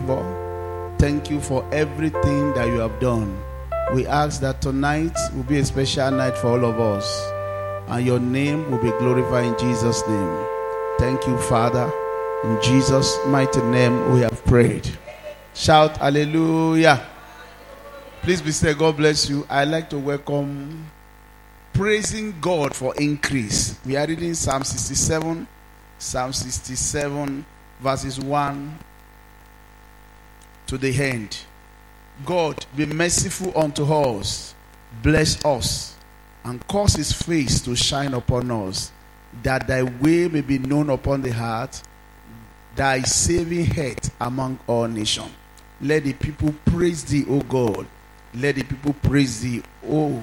favor. Thank you for everything that you have done. We ask that tonight will be a special night for all of us, and your name will be glorified in Jesus' name. Thank you, Father. In Jesus' mighty name, we have prayed. Shout hallelujah. Please be said, God bless you. I like to welcome praising God for increase. We are reading Psalm 67, Psalm 67, verses 1 to the end. God, be merciful unto us, bless us, and cause his face to shine upon us, that thy way may be known upon the heart, thy saving head among all nations. Let the people praise thee, O God. Let the people praise thee, O.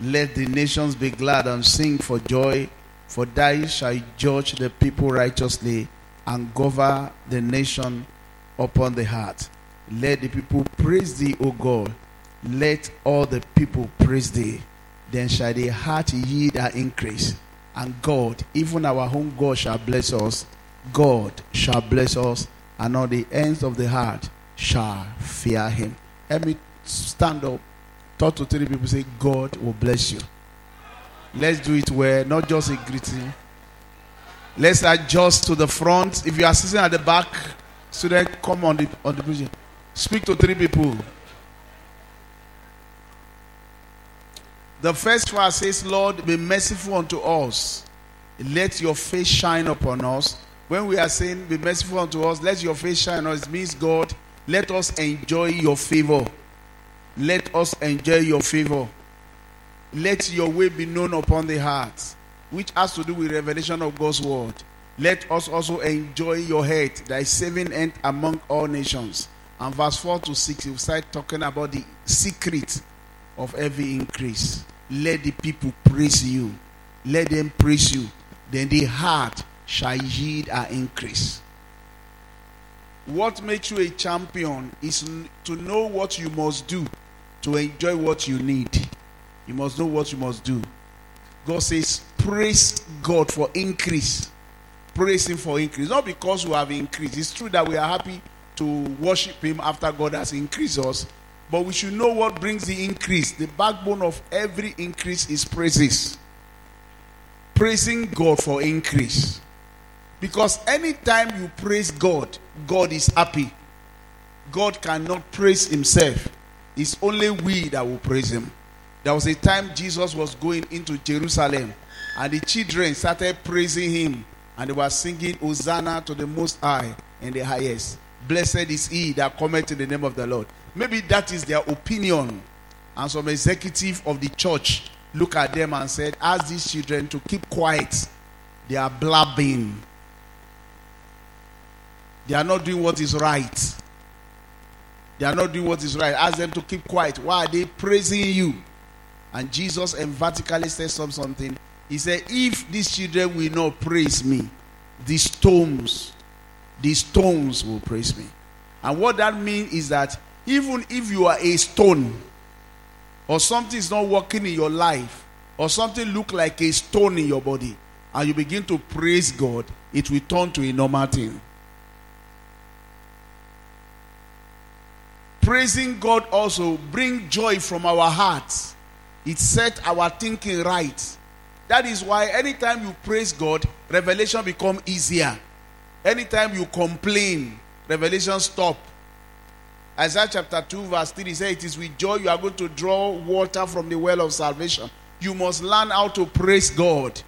Let the nations be glad and sing for joy, for thou shalt judge the people righteously and govern the nation upon the heart. Let the people praise thee, O God. Let all the people praise thee. Then shall the heart yield an increase. And God, even our own God, shall bless us. God shall bless us, and all the ends of the heart shall fear him. Let me stand up. Talk to three people, say, God will bless you. Let's do it well, not just a greeting. Let's adjust to the front. If you are sitting at the back, student, come on the on the bridge. Speak to three people. The first verse says, Lord, be merciful unto us. Let your face shine upon us. When we are saying, be merciful unto us, let your face shine on us, it means, God, let us enjoy your favor. Let us enjoy your favor. Let your way be known upon the heart, which has to do with revelation of God's word. Let us also enjoy your head, thy saving end among all nations. And verse 4 to 6, you start talking about the secret of every increase. Let the people praise you. Let them praise you. Then the heart shall yield an increase. What makes you a champion is to know what you must do to enjoy what you need. You must know what you must do. God says, Praise God for increase. Praise Him for increase. Not because we have increased. It's true that we are happy to worship Him after God has increased us. But we should know what brings the increase. The backbone of every increase is praises. Praising God for increase. Because anytime you praise God, God is happy. God cannot praise Himself. It's only we that will praise Him. There was a time Jesus was going into Jerusalem, and the children started praising Him, and they were singing Hosanna to the Most High in the highest. Blessed is He that cometh in the name of the Lord. Maybe that is their opinion. And some executive of the church look at them and said, Ask these children to keep quiet. They are blabbing. They are not doing what is right. They are not doing what is right. Ask them to keep quiet. Why are they praising you? And Jesus emphatically says something. He said, If these children will not praise me, the stones, the stones will praise me. And what that means is that even if you are a stone, or something is not working in your life, or something look like a stone in your body, and you begin to praise God, it will turn to a normal thing. Praising God also bring joy from our hearts. It set our thinking right. That is why anytime you praise God, revelation become easier. Anytime you complain, revelation stop. Isaiah chapter 2 verse 3 says it is with joy you are going to draw water from the well of salvation. You must learn how to praise God.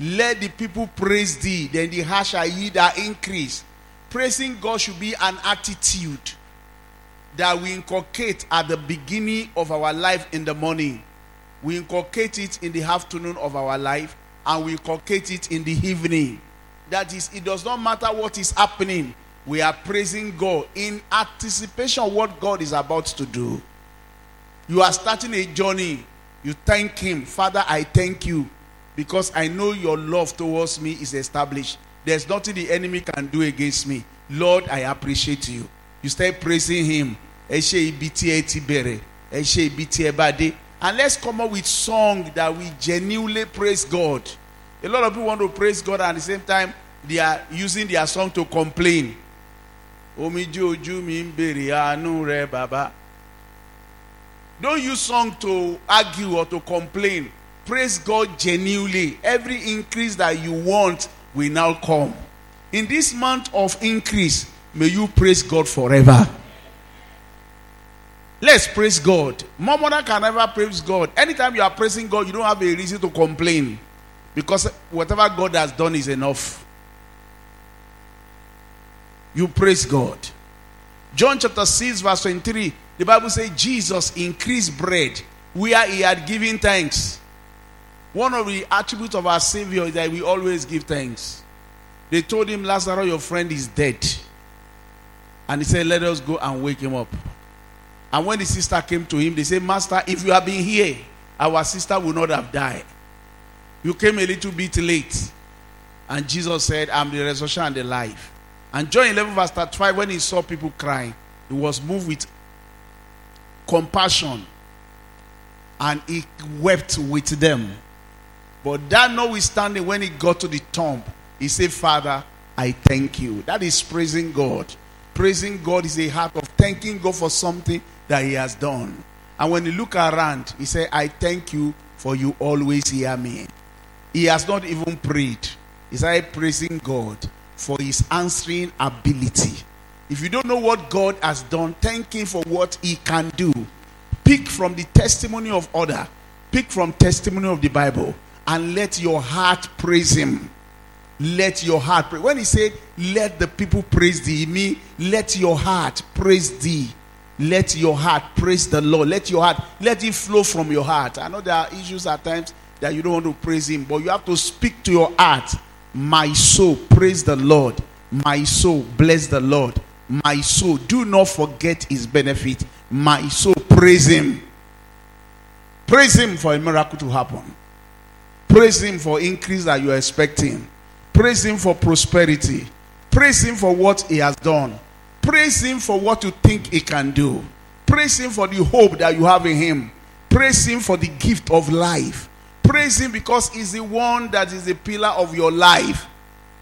Let the people praise thee, then the heart shall yield that increase. Praising God should be an attitude that we inculcate at the beginning of our life in the morning. We inculcate it in the afternoon of our life, and we inculcate it in the evening. That is, it does not matter what is happening. We are praising God in anticipation of what God is about to do. You are starting a journey. You thank Him. Father, I thank you because I know your love towards me is established. There's nothing the enemy can do against me. Lord, I appreciate you. You start praising Him. And let's come up with song that we genuinely praise God. A lot of people want to praise God and at the same time they are using their song to complain. Don't use song to argue or to complain. Praise God genuinely. Every increase that you want will now come. In this month of increase, may you praise God forever. Let's praise God. Murmurer can never praise God. Anytime you are praising God, you don't have a reason to complain. Because whatever God has done is enough. You praise God. John chapter 6, verse 23, the Bible says Jesus increased bread where he had given thanks. One of the attributes of our Savior is that we always give thanks. They told him, Lazarus, your friend is dead. And he said, Let us go and wake him up. And when the sister came to him, they said, Master, if you had been here, our sister would not have died. You came a little bit late. And Jesus said, I'm the resurrection and the life. And John 11, verse 35, when he saw people crying, he was moved with compassion and he wept with them. But that notwithstanding, when he got to the tomb, he said, Father, I thank you. That is praising God. Praising God is a heart of thanking God for something that he has done. And when you look around, he said, I thank you for you always hear me. He has not even prayed. He started praising God for his answering ability. If you don't know what God has done, thank him for what he can do. Pick from the testimony of other. Pick from testimony of the Bible and let your heart praise him. Let your heart pray. When he said, Let the people praise thee, me, let your heart praise thee. Let your heart praise the Lord. Let your heart, let it flow from your heart. I know there are issues at times that you don't want to praise him, but you have to speak to your heart. My soul, praise the Lord. My soul, bless the Lord. My soul, do not forget his benefit. My soul, praise him. Praise him for a miracle to happen. Praise him for increase that you are expecting. Praise him for prosperity. Praise him for what he has done. Praise him for what you think he can do. Praise him for the hope that you have in him. Praise him for the gift of life. Praise him because he's the one that is the pillar of your life.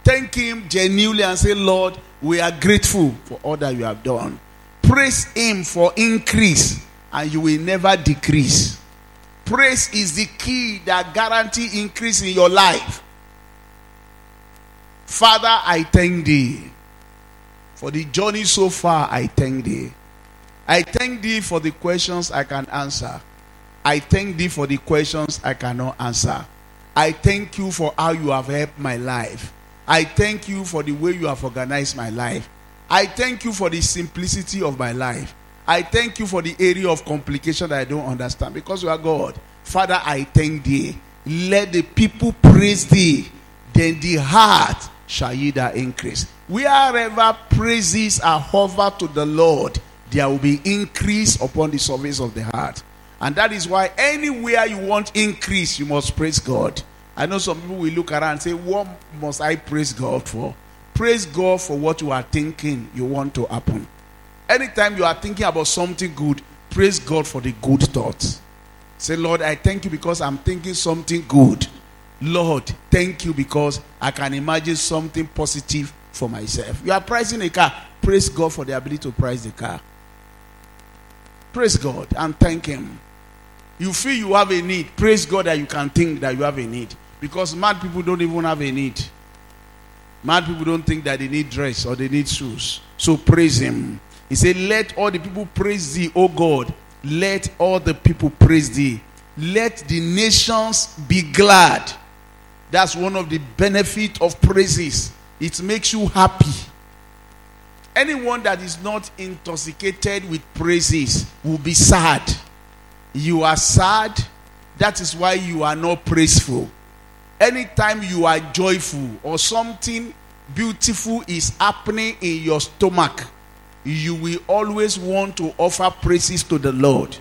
Thank him genuinely and say, Lord, we are grateful for all that you have done. Praise him for increase and you will never decrease. Praise is the key that guarantee increase in your life. Father, I thank thee for the journey so far. I thank thee. I thank thee for the questions I can answer. I thank thee for the questions I cannot answer. I thank you for how you have helped my life. I thank you for the way you have organized my life. I thank you for the simplicity of my life. I thank you for the area of complication that I don't understand because you are God. Father, I thank thee. Let the people praise thee. Then the heart shall that increase. Wherever praises are offered to the Lord, there will be increase upon the surface of the heart. And that is why anywhere you want increase, you must praise God. I know some people will look around and say, What must I praise God for? Praise God for what you are thinking you want to happen. Anytime you are thinking about something good, praise God for the good thoughts. Say, Lord, I thank you because I'm thinking something good. Lord, thank you because I can imagine something positive for myself. You are pricing a car. Praise God for the ability to price the car. Praise God and thank Him. You feel you have a need. Praise God that you can think that you have a need. Because mad people don't even have a need. Mad people don't think that they need dress or they need shoes. So praise Him. He said, Let all the people praise thee, O God. Let all the people praise thee. Let the nations be glad. That's one of the benefit of praises. It makes you happy. Anyone that is not intoxicated with praises will be sad. You are sad. That is why you are not praiseful. Anytime you are joyful or something beautiful is happening in your stomach, you will always want to offer praises to the Lord.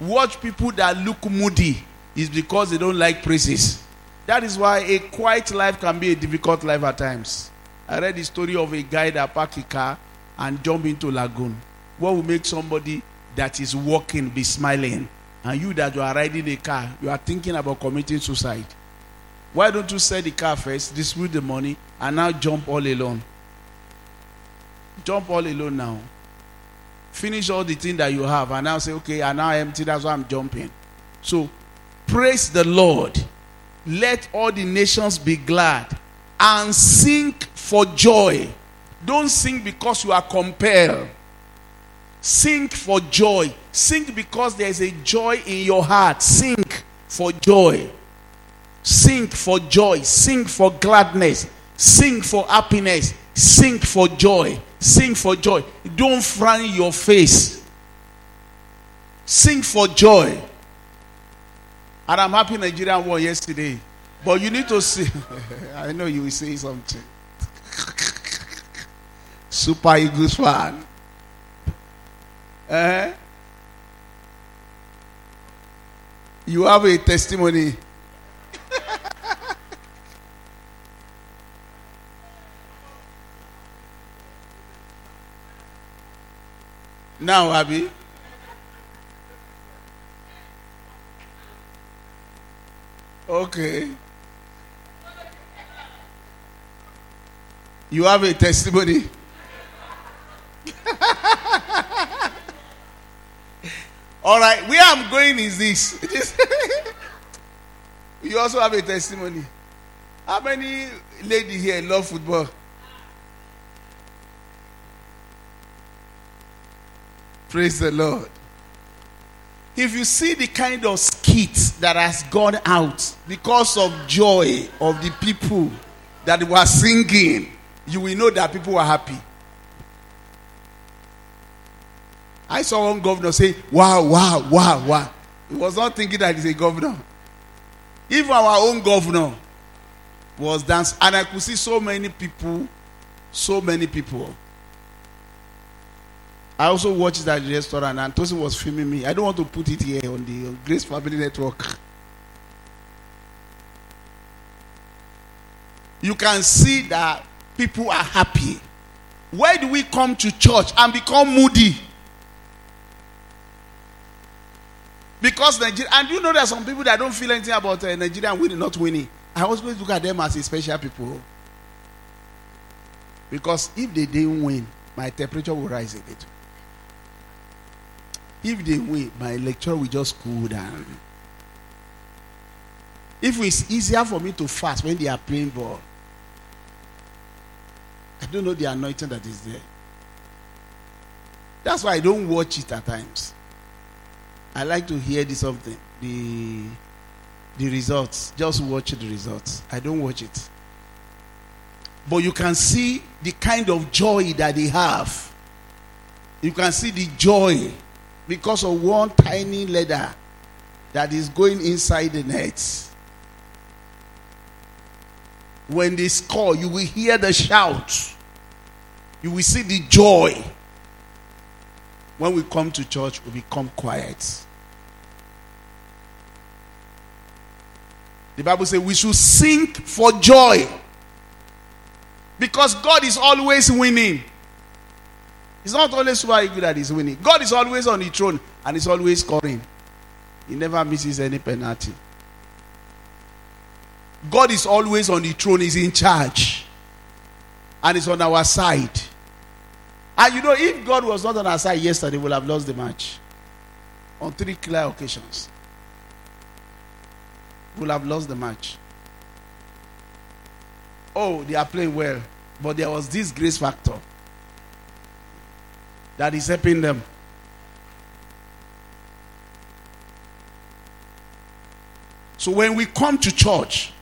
Watch people that look moody is because they don't like praises. That is why a quiet life can be a difficult life at times. I read the story of a guy that parked a car and jumped into lagoon. What will make somebody that is walking be smiling? And you that you are riding a car, you are thinking about committing suicide. Why don't you sell the car first, distribute the money, and now jump all alone? jump all alone now. Finish all the thing that you have and now say, okay, I now empty. That's why I'm jumping. So praise the Lord. Let all the nations be glad and sing for joy. Don't sing because you are compelled. Sing for joy. Sing because there is a joy in your heart. Sing for joy. Sing for joy. Sing for gladness. Sing for happiness. Sing for joy. Sing for joy. Don't frown your face. Sing for joy. And I'm happy Nigeria won yesterday. But you need to see. I know you will say something. Super Eagles fan. Eh? You have a testimony. now, Abby. Okay. You have a testimony. All right, where I'm going is this. you also have a testimony. How many ladies here love football? Praise the Lord. If you see the kind of skit that has gone out because of joy of the people that were singing, you will know that people were happy. I saw one governor say, Wow, wow, wow, wow. He was not thinking that he's a governor. Even our own governor was dancing. And I could see so many people, so many people. I also watched that restaurant and Tosin was filming me. I don't want to put it here on the Grace Family Network. You can see that people are happy. Why do we come to church and become moody? Because Nigeria, and you know there are some people that don't feel anything about uh, Nigeria winning, not winning. I always look at them as a special people. Because if they didn't win, my temperature will rise a bit. If they win, my lecture will just cool down. If it's easier for me to fast when they are playing ball, I don't know the anointing that is there. That's why I don't watch it at times. I like to hear the something, the the results. Just watch the results. I don't watch it. But you can see the kind of joy that they have. You can see the joy because of one tiny leather that is going inside the net. When they score, you will hear the shout. You will see the joy. When we come to church, we become quiet. The Bible says we should sing for joy. Because God is always winning. It's not always Super good that is winning. God is always on the throne and is always scoring. He never misses any penalty. God is always on the throne, He's in charge. And it's on our side. And you know, if God was not on our side yesterday, we would have lost the match. On three clear occasions. Would have lost the match. Oh, they are playing well. But there was this grace factor that is helping them. So when we come to church,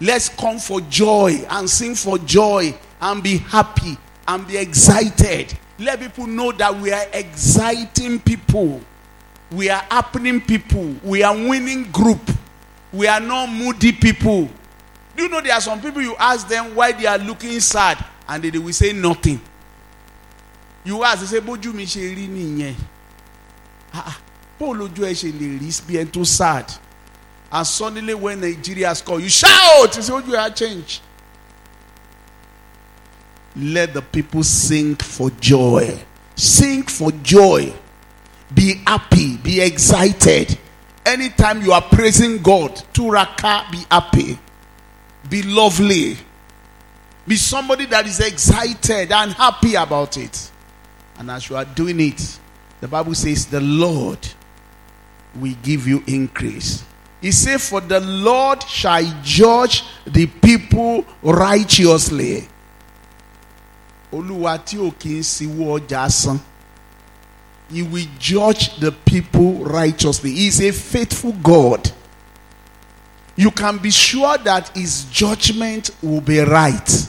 let's come for joy and sing for joy and be happy and be excited. Let people know that we are exciting people. We are happening people. We are winning group. We are not moody people. Do you know there are some people you ask them why they are looking sad and they, they will say nothing. You ask, they say, Bójú mi ṣe rí nìyẹn. Ah, ah. Bó lójú ẹ ṣe lè rí bí ẹni tó sad. And suddenly when Nigeria score, you shout. You say, Ojú ẹ change. Let the people sing for joy. Sing for joy. Be happy. Be excited. Anytime you are praising God, to raka, be happy. Be lovely. Be somebody that is excited and happy about it. And as you are doing it, the Bible says, The Lord will give you increase. He said, For the Lord shall judge the people righteously. Ń siwọ́ ọjà san. He will judge the people righteously. He is a faithful God. You can be sure that his judgment will be right.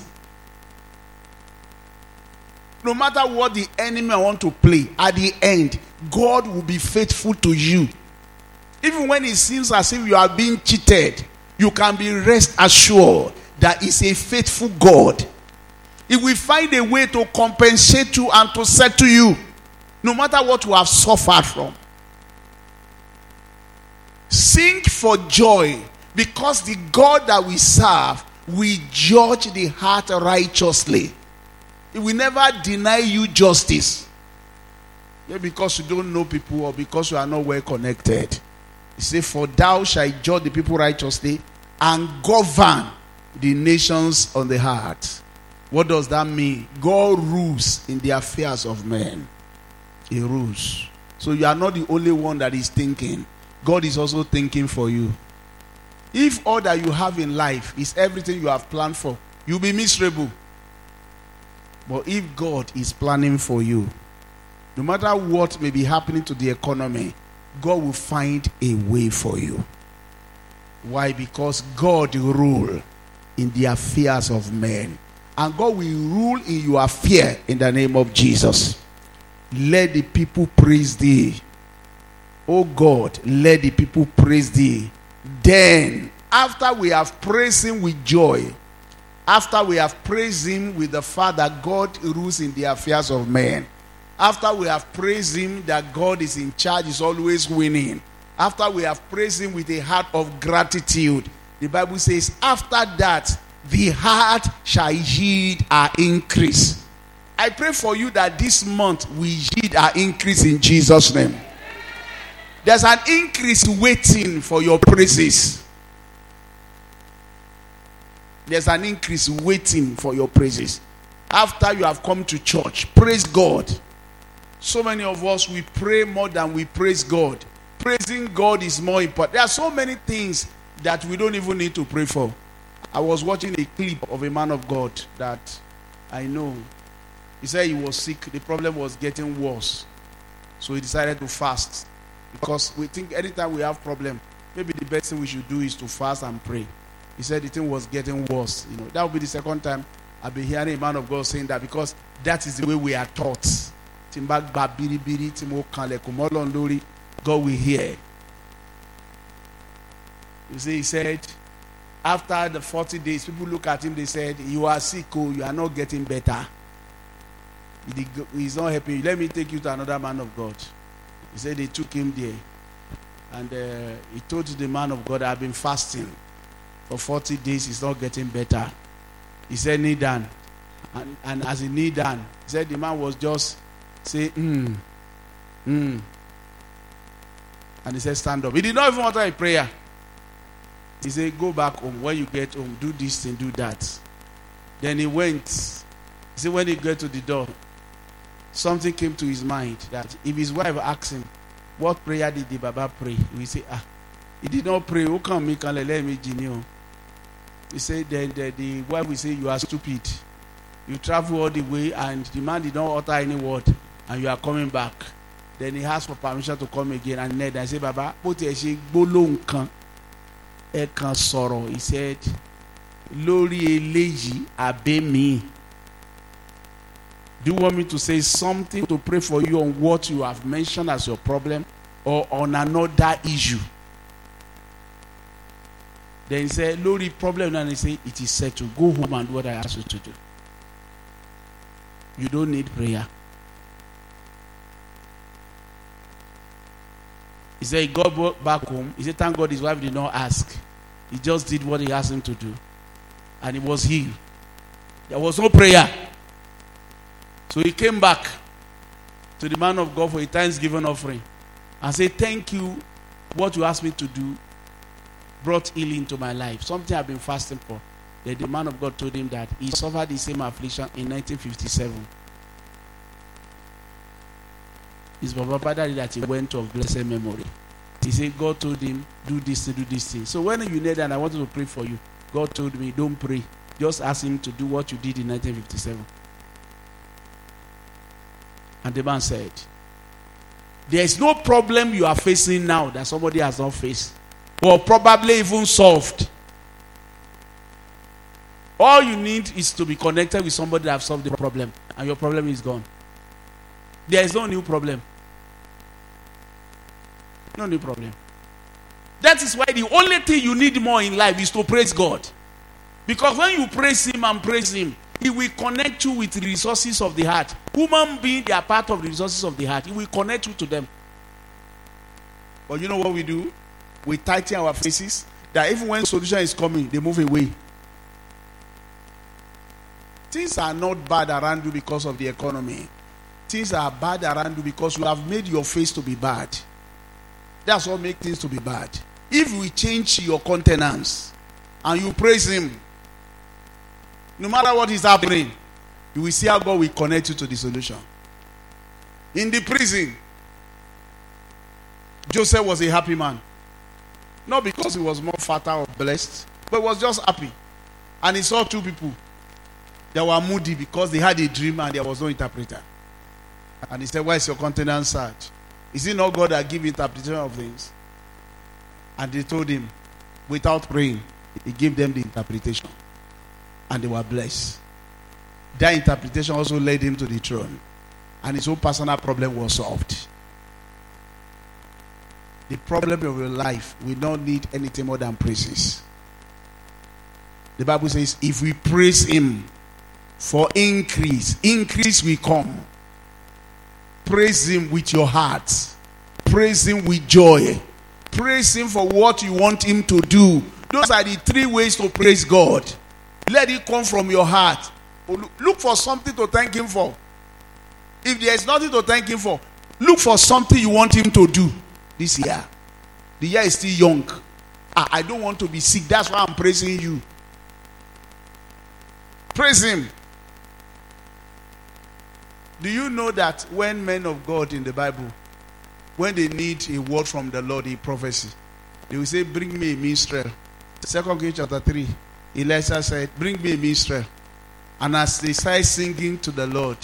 No matter what the enemy want to play, at the end, God will be faithful to you. Even when it seems as if you are being cheated, you can be rest assured that He's a faithful God. He will find a way to compensate you and to settle you, no matter what you have suffered from. Sing for joy because the God that we serve will judge the heart righteously. He will never deny you justice. Because you don't know people or because you are not well connected. He said, For thou shalt judge the people righteously and govern the nations on the heart. What does that mean? God rules in the affairs of men. He rules. So you are not the only one that is thinking. God is also thinking for you. If all that you have in life is everything you have planned for, you'll be miserable. But if God is planning for you, no matter what may be happening to the economy, God will find a way for you. Why? Because God rule in the affairs of men. And God will rule in your affair in the name of Jesus. Let the people praise thee. Oh God, let the people praise thee. Then, after we have praised him with joy, after we have praised him with the fact that God rules in the affairs of men, after we have praised him that God is in charge, is always winning, after we have praised him with a heart of gratitude, the Bible says, after that, the heart shall yield our increase. I pray for you that this month we yield our increase in Jesus' name. There's an increase waiting for your praises. There's an increase waiting for your praises. After you have come to church, praise God. So many of us, we pray more than we praise God. Praising God is more important. There are so many things that we don't even need to pray for. I was watching a clip of a man of God that I know. He said he was sick. The problem was getting worse. So he decided to fast. Because we think anytime we have problem, maybe the best thing we should do is to fast and pray. He said the thing was getting worse. You know, that will be the second time I've been hearing a man of God saying that because that is the way we are taught. God will hear. You see, he said, after the 40 days, people look at him, they said, You are sick, oh, you are not getting better. He's not helping you. Let me take you to another man of God. He said they took him there. And uh, he told the man of God, I've been fasting for 40 days, it's not getting better. He said, kneel down. And, and as he kneel down, he said the man was just say, hmm, hmm. And he said, stand up. He did not even utter a prayer. He said, go back home. When you get home, do this and do that. Then he went. He said, when he got to the door, something came to his mind that if his wife asked him, what prayer did the Baba pray? He say, ah, he did not pray. Who can make and let me genio? He said, then the, the wife will say, you are stupid. You travel all the way and the man did not utter any word and you are coming back. Then he asked for permission to come again and then I said, Baba, put a ṣe gbólóhùn kan ẹ. He said, lórí eléyìí àbẹ́ mi. Do you want me to say something to pray for you on what you have mentioned as your problem or on another issue? Then he said, Lori problem and he said, It is settled. Go home and do what I ask you to do. You don't need prayer. He said he got back home. He said, Thank God his wife did not ask. He just did what he asked him to do. And he was healed. There was no prayer. So he came back to the man of God for a thanksgiving offering and said, Thank you. What you asked me to do brought healing to my life. Something I've been fasting for. Then the man of God told him that he suffered the same affliction in 1957. His Father that he went of blessed memory. He said, God told him, do this, do this thing. So when you need that, I wanted to pray for you. God told me, don't pray. Just ask him to do what you did in 1957. And the man said, There is no problem you are facing now that somebody has not faced, or probably even solved. All you need is to be connected with somebody that has solved the problem, and your problem is gone. There is no new problem. No new problem. That is why the only thing you need more in life is to praise God. Because when you praise Him and praise Him, He will connect you with the resources of the heart. Human being, they are part of the resources of the heart. He will connect you to them. But you know what we do? We tighten our faces that even when solution is coming, they move away. Things are not bad around you because of the economy. Things are bad around you because you have made your face to be bad. That's what makes things to be bad. If we change your countenance and you praise Him, no matter what is happening, you will see how God will connect you to the solution. In the prison, Joseph was a happy man. Not because he was more fertile or blessed, but was just happy. And he saw two people that were moody because they had a dream and there was no interpreter. And he said, Why is your countenance sad? Is it not God that give interpretation of things? And they told him, without praying, he gave them the interpretation. And they were blessed. Their interpretation also led him to the throne. And his own personal problem was solved. The problem of your life will not need anything more than praises. The Bible says, if we praise him for increase, increase will come. Praise him with your heart. Praise him with joy. Praise him for what you want him to do. Those are the three ways to praise God. Let it come from your heart. Look for something to thank him for. If there is nothing to thank him for, look for something you want him to do this year. The year is still young. I don't want to be sick. That's why I'm praising you. Praise him. Do you know that when men of God in the Bible, when they need a word from the Lord, a prophecy, they will say, Bring me a minstrel. Second Kings chapter 3, Elisha said, Bring me a minstrel. And as they started singing to the Lord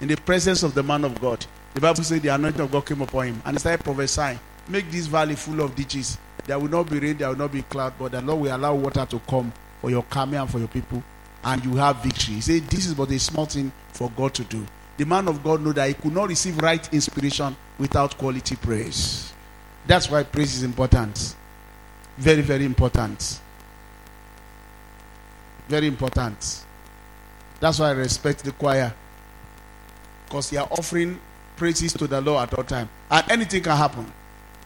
in the presence of the man of God, the Bible says the anointing of God came upon him and he started prophesying. Make this valley full of ditches. There will not be rain, there will not be cloud, but the Lord will allow water to come for your coming and for your people, and you have victory. He said, This is but a small thing for God to do the man of God knew that he could not receive right inspiration without quality praise. That's why praise is important. Very, very important. Very important. That's why I respect the choir. Because they are offering praises to the Lord at all time. And anything can happen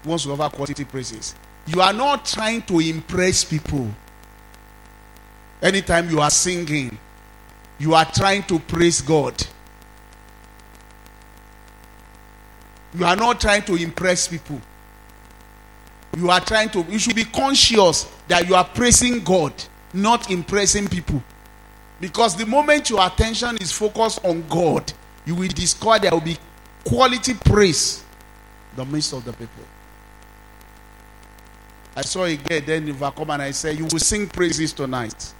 once you offer quality praises. You are not trying to impress people. Anytime you are singing, you are trying to praise God. You are not trying to impress people. You are trying to, you should be conscious that you are praising God, not impressing people. Because the moment your attention is focused on God, you will discover there will be quality praise the midst of the people. I saw a girl then in Vacom and I said, You will sing praises tonight.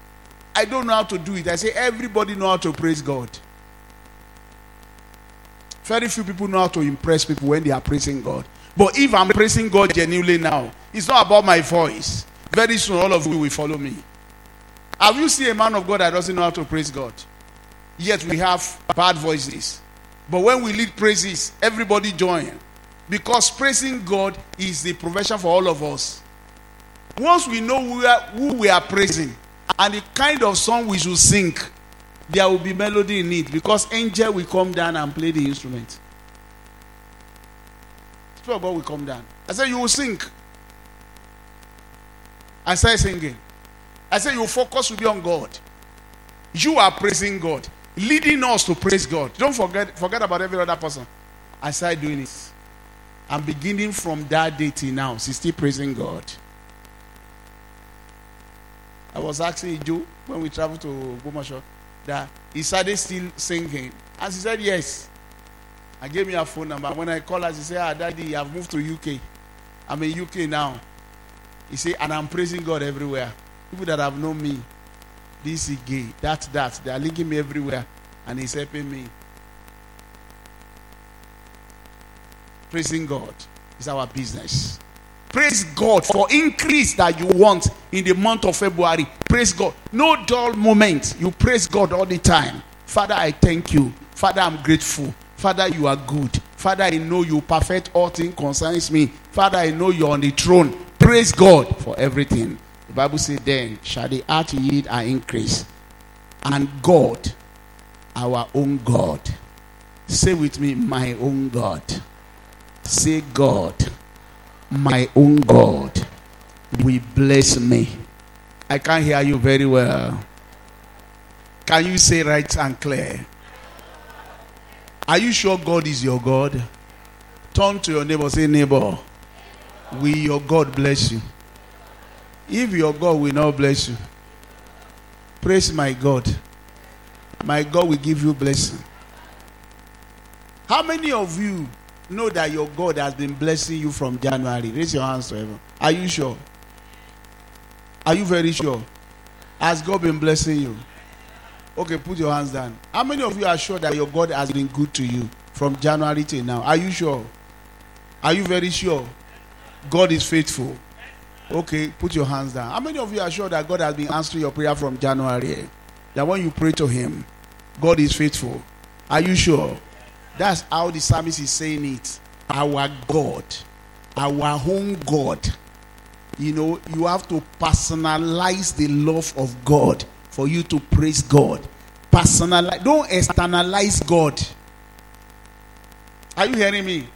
I don't know how to do it. I say, Everybody know how to praise God. Very few people know how to impress people when they are praising God. But if I'm praising God genuinely now, it's not about my voice. Very soon, all of you will follow me. Have you seen a man of God that doesn't know how to praise God? Yet we have bad voices. But when we lead praises, everybody join. Because praising God is the profession for all of us. Once we know who we are, who we are praising and the kind of song we should sing, there will be melody in it because angel will come down and play the instrument. Spirit of God will come down. I said, You will sing. I started singing. I said, Your focus will be on God. You are praising God, leading us to praise God. Don't forget, forget about every other person. I started doing it. I'm beginning from that day till now, she's still praising God. I was asking Joe when we traveled to Gomasho that he started still singing. And she said, Yes. I gave me her phone number. When I called her, she said, Ah, Daddy, I've moved to UK. I'm in UK now. He said, and I'm praising God everywhere. People that have known me, this is gay, that, that, they are linking me everywhere. And he's helping me. Praising God is our business. Praise God for increase that you want in the month of February. Praise God. No dull moment. You praise God all the time. Father, I thank you. Father, I'm grateful. Father, you are good. Father, I know you perfect all things concerns me. Father, I know you're on the throne. Praise God for everything. Bible says, then shall the earth yield and increase. And God, our own God. Say with me, my own God. Say, God, my own God, will bless me. I can't hear you very well. Can you say right and clear? Are you sure God is your God? Turn to your neighbor, say, neighbor, will your God bless you? If your God will not bless you, praise my God. My God will give you blessing. How many of you know that your God has been blessing you from January? Raise your hands to heaven. Are you sure? Are you very sure? Has God been blessing you? Okay, put your hands down. How many of you are sure that your God has been good to you from January till now? Are you sure? Are you very sure? God is faithful. Okay, put your hands down. How many of you are sure that God has been answering your prayer from January? That when you pray to Him, God is faithful. Are you sure? That's how the psalmist is saying it. Our God, our own God. You know, you have to personalize the love of God for you to praise God. Personalize, don't externalize God. Are you hearing me?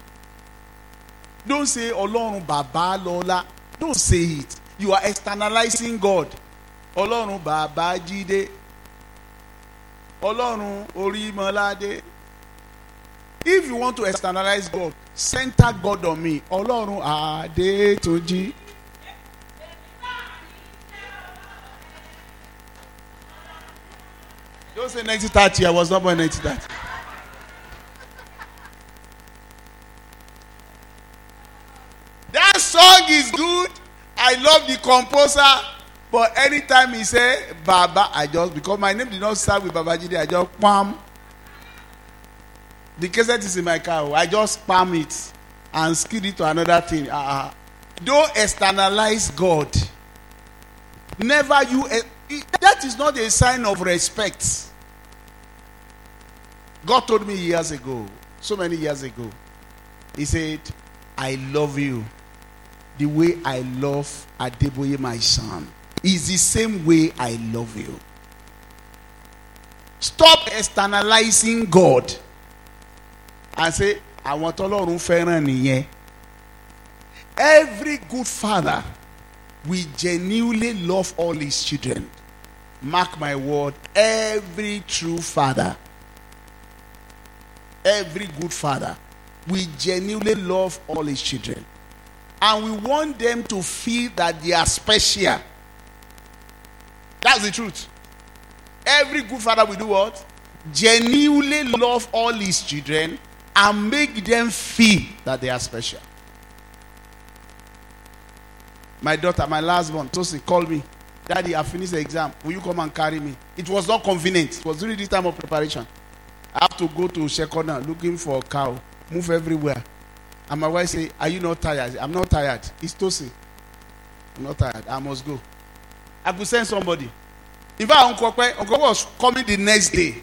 Don't say Ọlọ́run bàbá lọ́lá. Don't say it. You are externalizing God. Ọlọ́run bàbá jíde. Ọlọ́run orímọládé. If you want to externalize God, center God on me. Ọlọ́run Adétúnjí. Don't say 1930. I was not born in 1930. Song is good. I love the composer. But anytime he say Baba, I just because my name did not start with Babajide, I just pam. The cassette is in my car. Oh. I just spam it and skid it to another thing. Uh, don't externalize God. Never you. Eh, that is not a sign of respect. God told me years ago, so many years ago, He said, I love you the way I love Adeboye, my son. Is the same way I love you. Stop externalizing God and say, àwọn tọ́lọ́run fẹ́ràn nìyẹn. Every good father will genuinely love all his children. Mark my word, every true father, every good father will genuinely love all his children. And we want them to feel that they are special. That's the truth. Every good father will do what? Genuinely love all his children and make them feel that they are special. My daughter, my last one, Tosi, called me. Daddy, I finished the exam. Will you come and carry me? It was not convenient. It was during this time of preparation. I have to go to Shekona looking for a cow, move everywhere. And my wife say, Are you not tired? I'm not tired. It's Tosi. I'm not tired. I must go. I could send somebody. In fact, Uncle was coming the next day.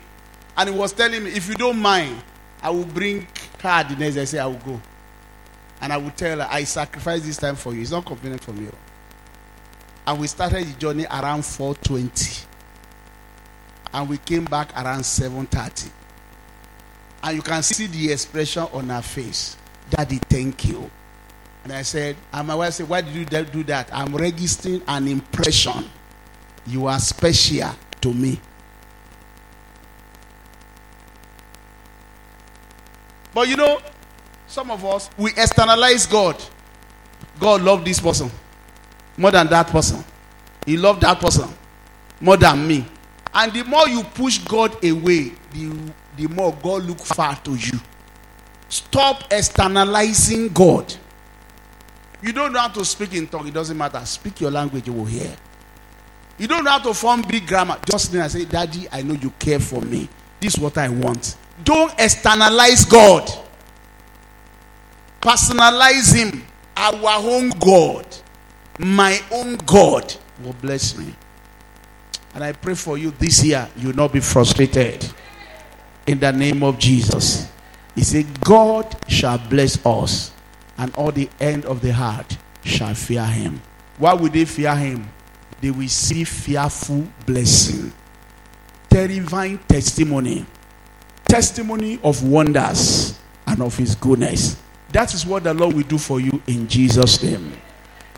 And he was telling me, if you don't mind, I will bring her the next day. I say, I will go. And I will tell her, I sacrifice this time for you. It's not convenient for me. And we started the journey around 4.20. And we came back around 7.30. And you can see the expression on her face. Daddy, thank you. And I said, and my wife said, why did you do that? I'm registering an impression. You are special to me. But you know, some of us, we externalize God. God loved this person more than that person. He loved that person. more than me. And the more you push God away, the, the more God look far to you. Stop externalizing God. You don't know how to speak in tongue, it doesn't matter. Speak your language, you will hear. You don't know how to form big grammar. Just then I say, Daddy, I know you care for me. This is what I want. Don't externalize God. Personalize Him. Our own God. My own God will bless me. And I pray for you this year, you will not be frustrated. In the name of Jesus. He said, God shall bless us, and all the end of the heart shall fear him. Why would they fear him? They will see fearful blessing, terrifying testimony, testimony of wonders and of his goodness. That is what the Lord will do for you in Jesus' name.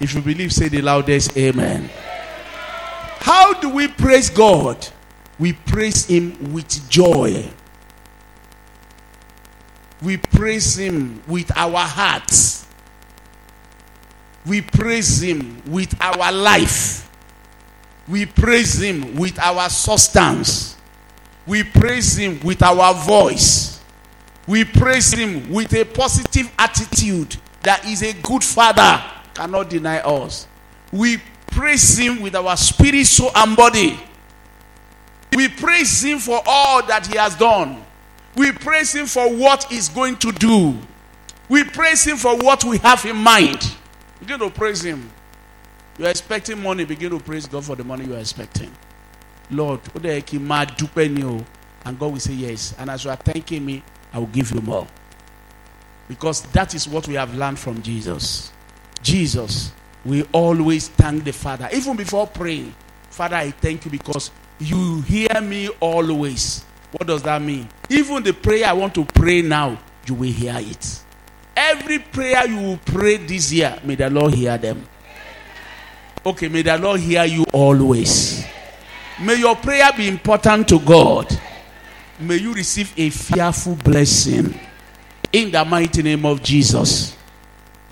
If you believe, say the loudest amen. How do we praise God? We praise Him with joy. We praise Him with our hearts. We praise Him with our life. We praise Him with our substance. We praise Him with our voice. We praise Him with a positive attitude that is a good Father, cannot deny us. We praise Him with our spirit, soul, and body. We praise Him for all that He has done. We praise Him for what He's going to do. We praise Him for what we have in mind. Begin to praise Him. You are expecting money, begin to praise God for the money you are expecting. Lord, and God will say yes. And as you are thanking me, I will give you more. Because that is what we have learned from Jesus. Jesus, we always thank the Father. Even before praying, Father, I thank you because you hear me always. What does that mean? Even the prayer I want to pray now, you will hear it. Every prayer you will pray this year, may the Lord hear them. Okay, may the Lord hear you always. May your prayer be important to God. May you receive a fearful blessing in the mighty name of Jesus.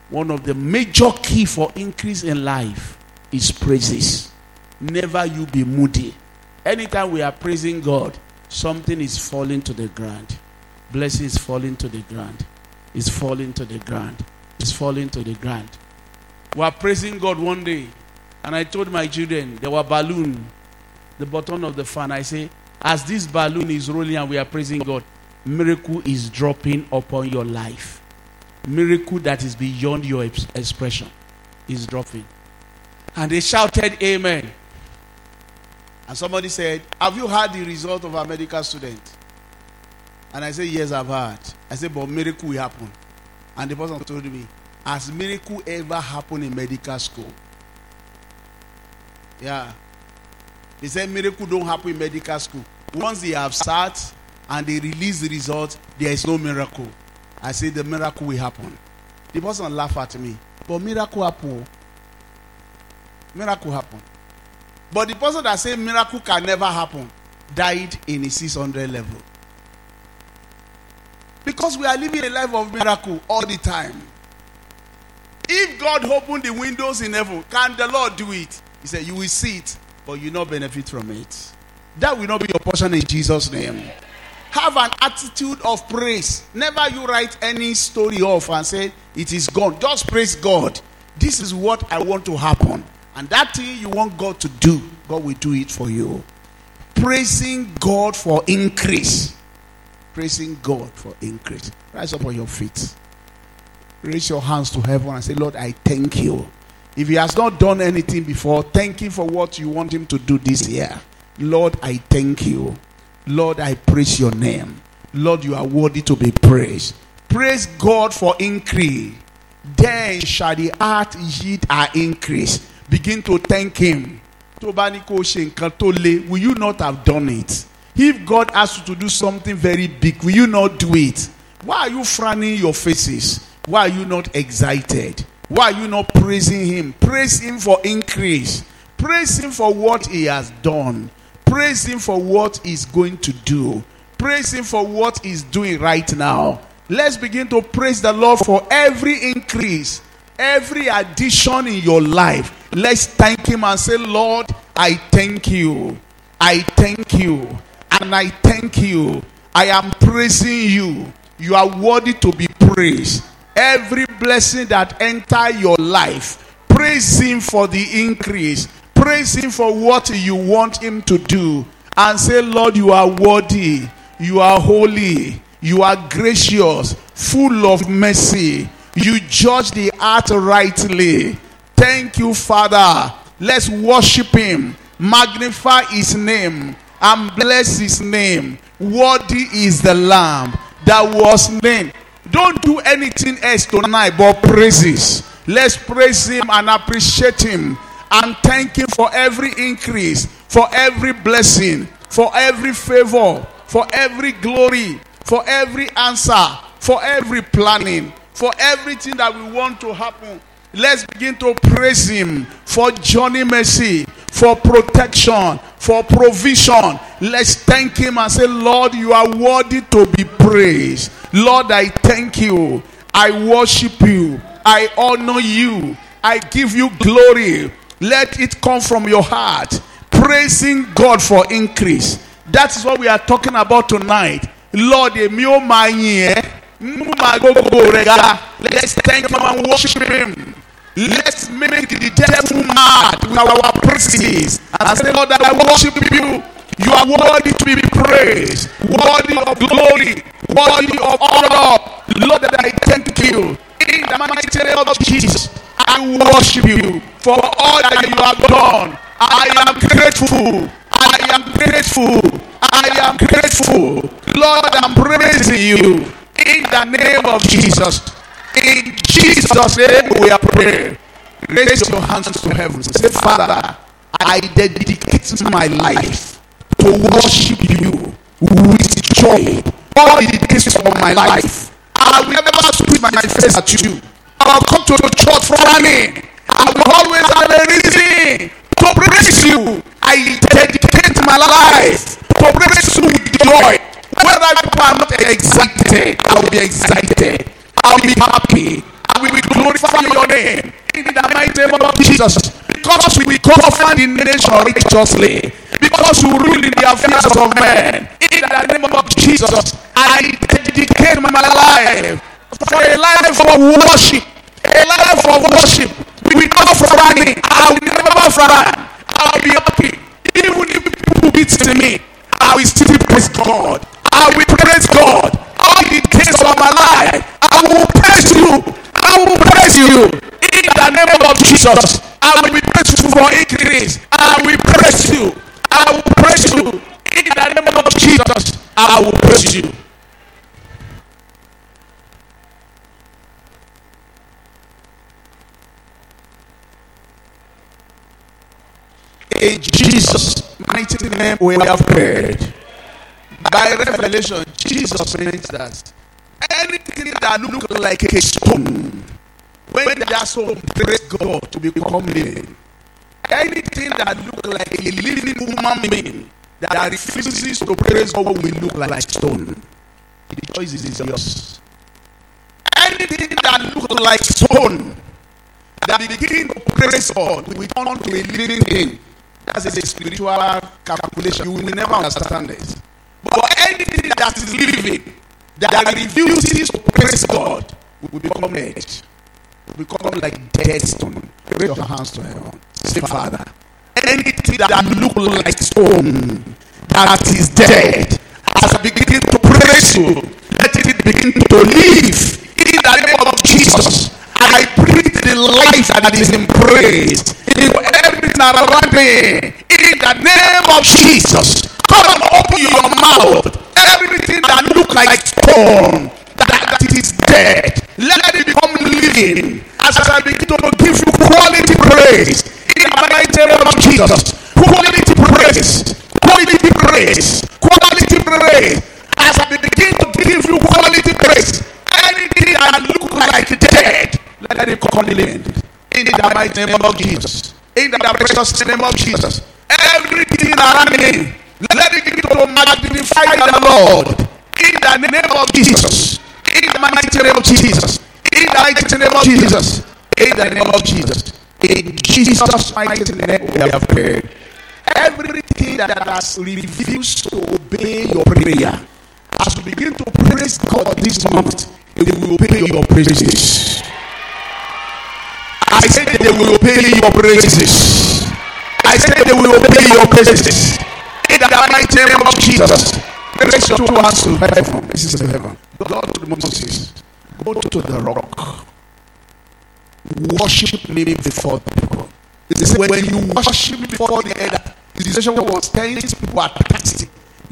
One of the major key for increase in life is praises. Never you be moody. Anytime we are praising God, something is falling to the ground. Blessing is falling to the ground. It's falling to the ground. It's falling to the ground. We are praising God one day, and I told my children there were balloon, the bottom of the fan. I say, as this balloon is rolling and we are praising God, miracle is dropping upon your life. Miracle that is beyond your expression is dropping. And they shouted, Amen. And somebody said, Have you heard the result of our medical student? And I said, Yes, I've heard. I said, But miracle will happen. And the person told me, Has miracle ever happened in medical school? Yeah. They said miracle don't happen in medical school. Once they have sat and they release the result, there is no miracle. I say the miracle will happen. The person laugh at me. But miracle happen. Miracle happen. But the person that say miracle can never happen died in a 600 level. Because we are living a life of miracle all the time. If God opened the windows in heaven, can the Lord do it? He said, You will see it, but you not benefit from it. That will not be your portion in Jesus' name. Have an attitude of praise. Never you write any story off and say it is gone. Just praise God. This is what I want to happen. And that thing you want God to do, God will do it for you. Praising God for increase. Praising God for increase. Rise up on your feet. Raise your hands to heaven and say, Lord, I thank you. If he has not done anything before, thank him for what you want him to do this year. Lord, I thank you. Lord, I praise your name. Lord, you are worthy to be praised. Praise God for increase. Then shall the heart yield our increase. Begin to thank Him. Will you not have done it? If God asks you to do something very big, will you not do it? Why are you frowning your faces? Why are you not excited? Why are you not praising Him? Praise Him for increase. Praise Him for what He has done. Praise Him for what He's going to do. Praise Him for what He's doing right now. Let's begin to praise the Lord for every increase, every addition in your life. Let's thank Him and say, Lord, I thank you. I thank you. And I thank you. I am praising you. You are worthy to be praised. Every blessing that enter your life, praise him for the increase. Praise him for what you want him to do. And say, Lord, you are worthy. You are holy. You are gracious, full of mercy. You judge the heart rightly. Thank you, Father. Let's worship him, magnify his name, and bless his name. Worthy is the Lamb that was named. Don't do anything else tonight but praises. Let's praise him and appreciate him and thank him for every increase, for every blessing, for every favor, for every glory, for every answer, for every planning, for everything that we want to happen. Let's begin to praise him for Johnny mercy, for protection, for provision. Let's thank him and say, Lord, you are worthy to be praised. Lord, I thank you. I worship you. I honor you. I give you glory. Let it come from your heart. Praising God for increase. That is what we are talking about tonight. Lord, èmi. Let's thank him and worship him. Let's make the devil mad with our praises. And I say, Lord, I worship you. You are worthy to be praised, worthy of glory, worthy of honor. Lord, that I thank you. In the mighty name of Jesus, I worship you for all that you have done. I am grateful. I am grateful. I am grateful. Lord, I'm praising you. In the name of Jesus. In Jesus' name we are praying. Raise your hands to heaven. Say, Father, I dedicate my life to worship you with joy. All the days of my life. I will never spit my face at you. I will come to the church frowning. I will always have a reason to praise you. I dedicate my life to praise you with joy. Whether people are not excited, I will be excited. I'll be happy. I will glorify your name in the mighty name of Jesus. Because we govern the nation righteously. Because we rule in the affairs of men. In the name of Jesus, I dedicate my life for a life of worship. A life of worship. Without frowning, I will never frown. I'll be happy. Even if people beat me, I will still praise God. I will praise God all the days of my life. I will praise you. I will praise you. In the name of Jesus, I will be you for increase. I will praise you. I will praise you. In the name of Jesus, I will praise you. In Jesus' mighty name, we have prayed. By revelation, Jesus meant that anything that look like a stone, when that stone praise God to become living, anything that look like a living human being that refuses to praise God will look like stone. The choice is yours. Anything that looks like stone that begin to praise God will turn to a living thing. That's a spiritual calculation. You will never understand it. Anything that is living, that refuses to praise God, will become dead. Will become like dead stone. Raise your hands to heaven. Say, Father, anything that look like stone, that is dead, as I begin to praise you, let it begin to live. In the name of Jesus, I breathe the life that is in praise into everything around me. In the name of Jesus, come and open your mouth. Everything that look like stone, that, that it is dead, let it become living. As I begin to give you quality praise. In the mighty name of Jesus, quality praise, quality praise, quality praise. As I begin to give you quality praise, anything that look like dead, let it come living. In the mighty name of Jesus. In the precious name of Jesus. Everything around me, let it begin to magnify the Lord. In the name of Jesus. In the mighty name of Jesus. In the mighty name of Jesus. In the name of Jesus. In Jesus' mighty name we have prayed. everything that has refused to obey your prayer, as you begin to praise God this month, it will obey your praises. I said they will obey your praises. I said they will obey your praises. In the mighty name of Jesus. Raise your two hands to heaven. This is heaven. God told Moses, go to the rock. Worship me before the people. He said, when you worship me before the elder, the decision was telling people are thirsty.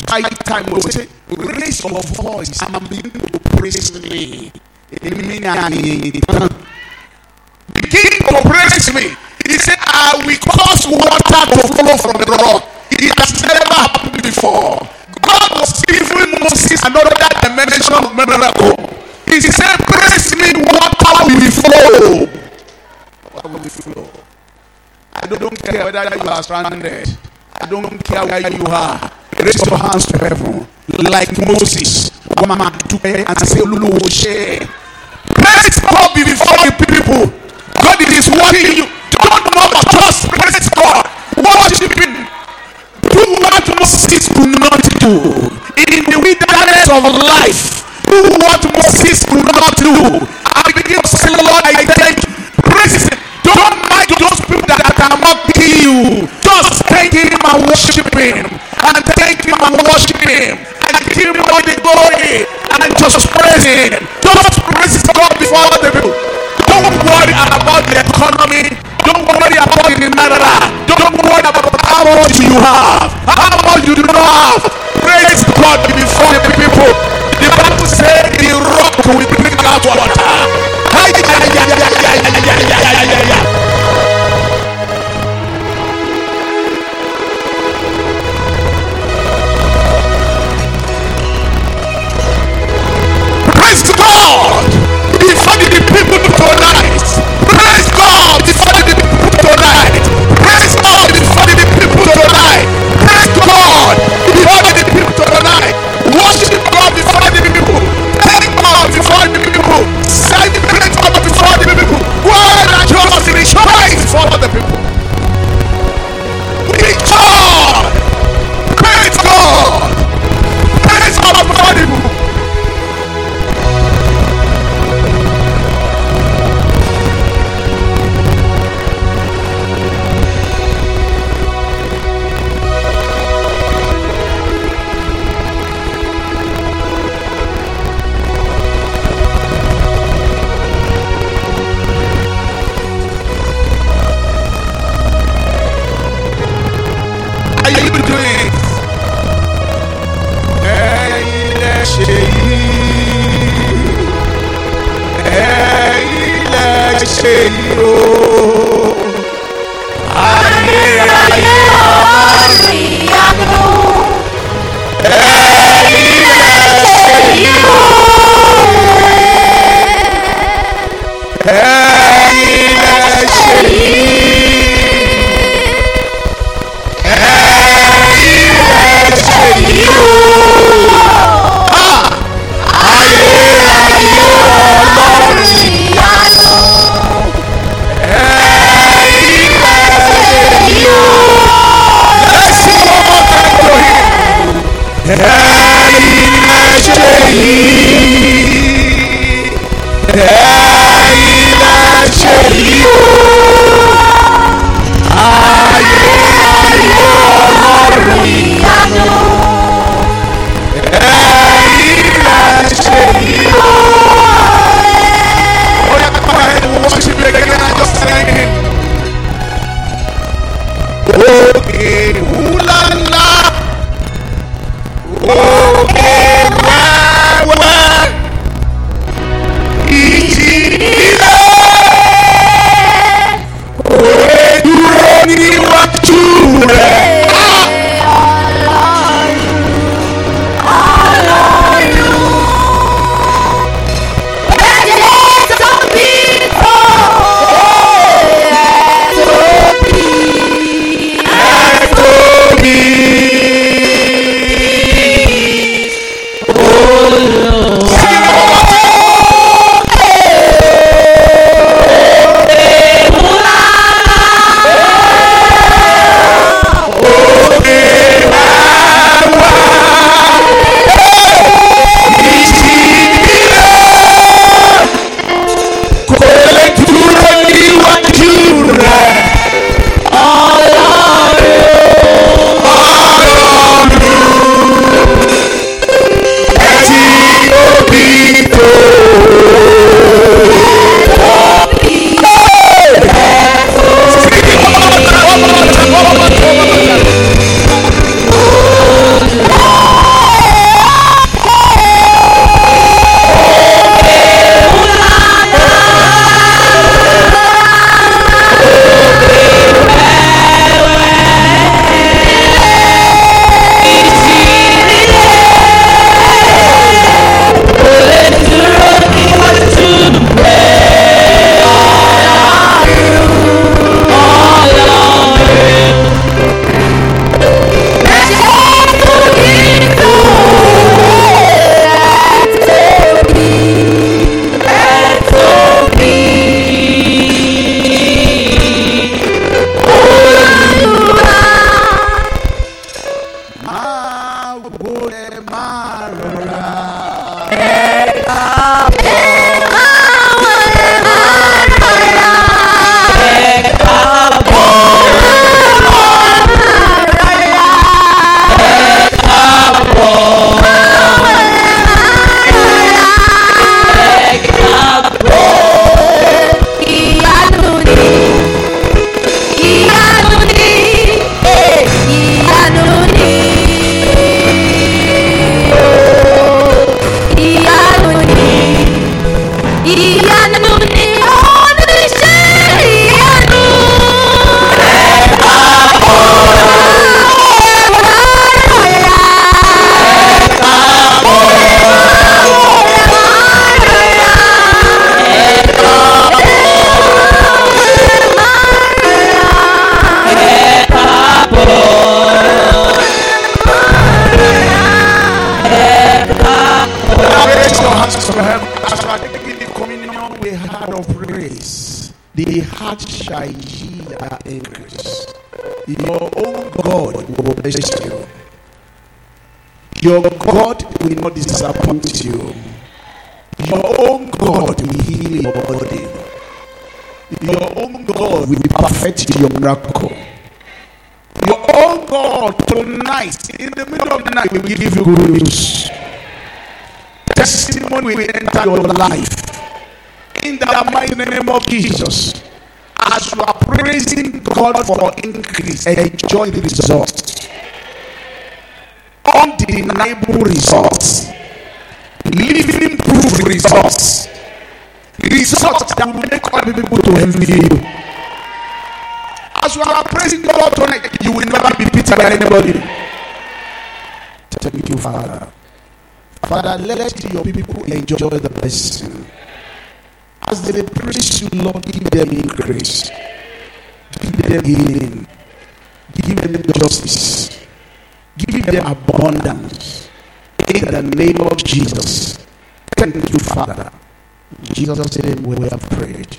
By time will say, raise your voice and begin to praise me. Begin to praise me. He said, I will cause water to flow from the rock. It has never happened before. God was giving Moses another dimension of miracle. He said, Praise me, water will flow. Water will flow. I don't care whether you are stranded. I don't care where you are. Raise your hands to heaven like Moses. And say, Praise God before the people. God is watching you. Don't know, just praise God. Worship Him. Do what Moses could not do in the wilderness of life. Do what Moses could not do. I begin to say, Lord, I thank you. Praise Him. Don't mind those people that are mocking you. Just thank Him and worship Him. And thank Him and worship Him. And give Him all the glory. And just praise Him. Just praise God before the people. Don't worry about the economy. Don't worry about the naira. Don't worry about how much you have. How much you do not have. Praise God before the people. The Bible says Hey. worship you again. Your God will not disappoint you. Your own God will heal your body. Your own God will be perfect your miracle. Your own God tonight, in the middle of the night, will give you good news testimony will enter your life in the mighty name of Jesus. As you are praising God for increase, enjoy the results. Undeniable results. Living proof results. Results that will make other people to envy you. As you are praising God tonight, you will never be beaten by anybody. Thank you, Father. Father, let your people enjoy the blessing. As they praise you, Lord, give them increase. Give them healing. Give them justice. Give them abundance. In the name of Jesus. Thank you, Father. In Jesus' name we have prayed.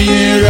Ìyìn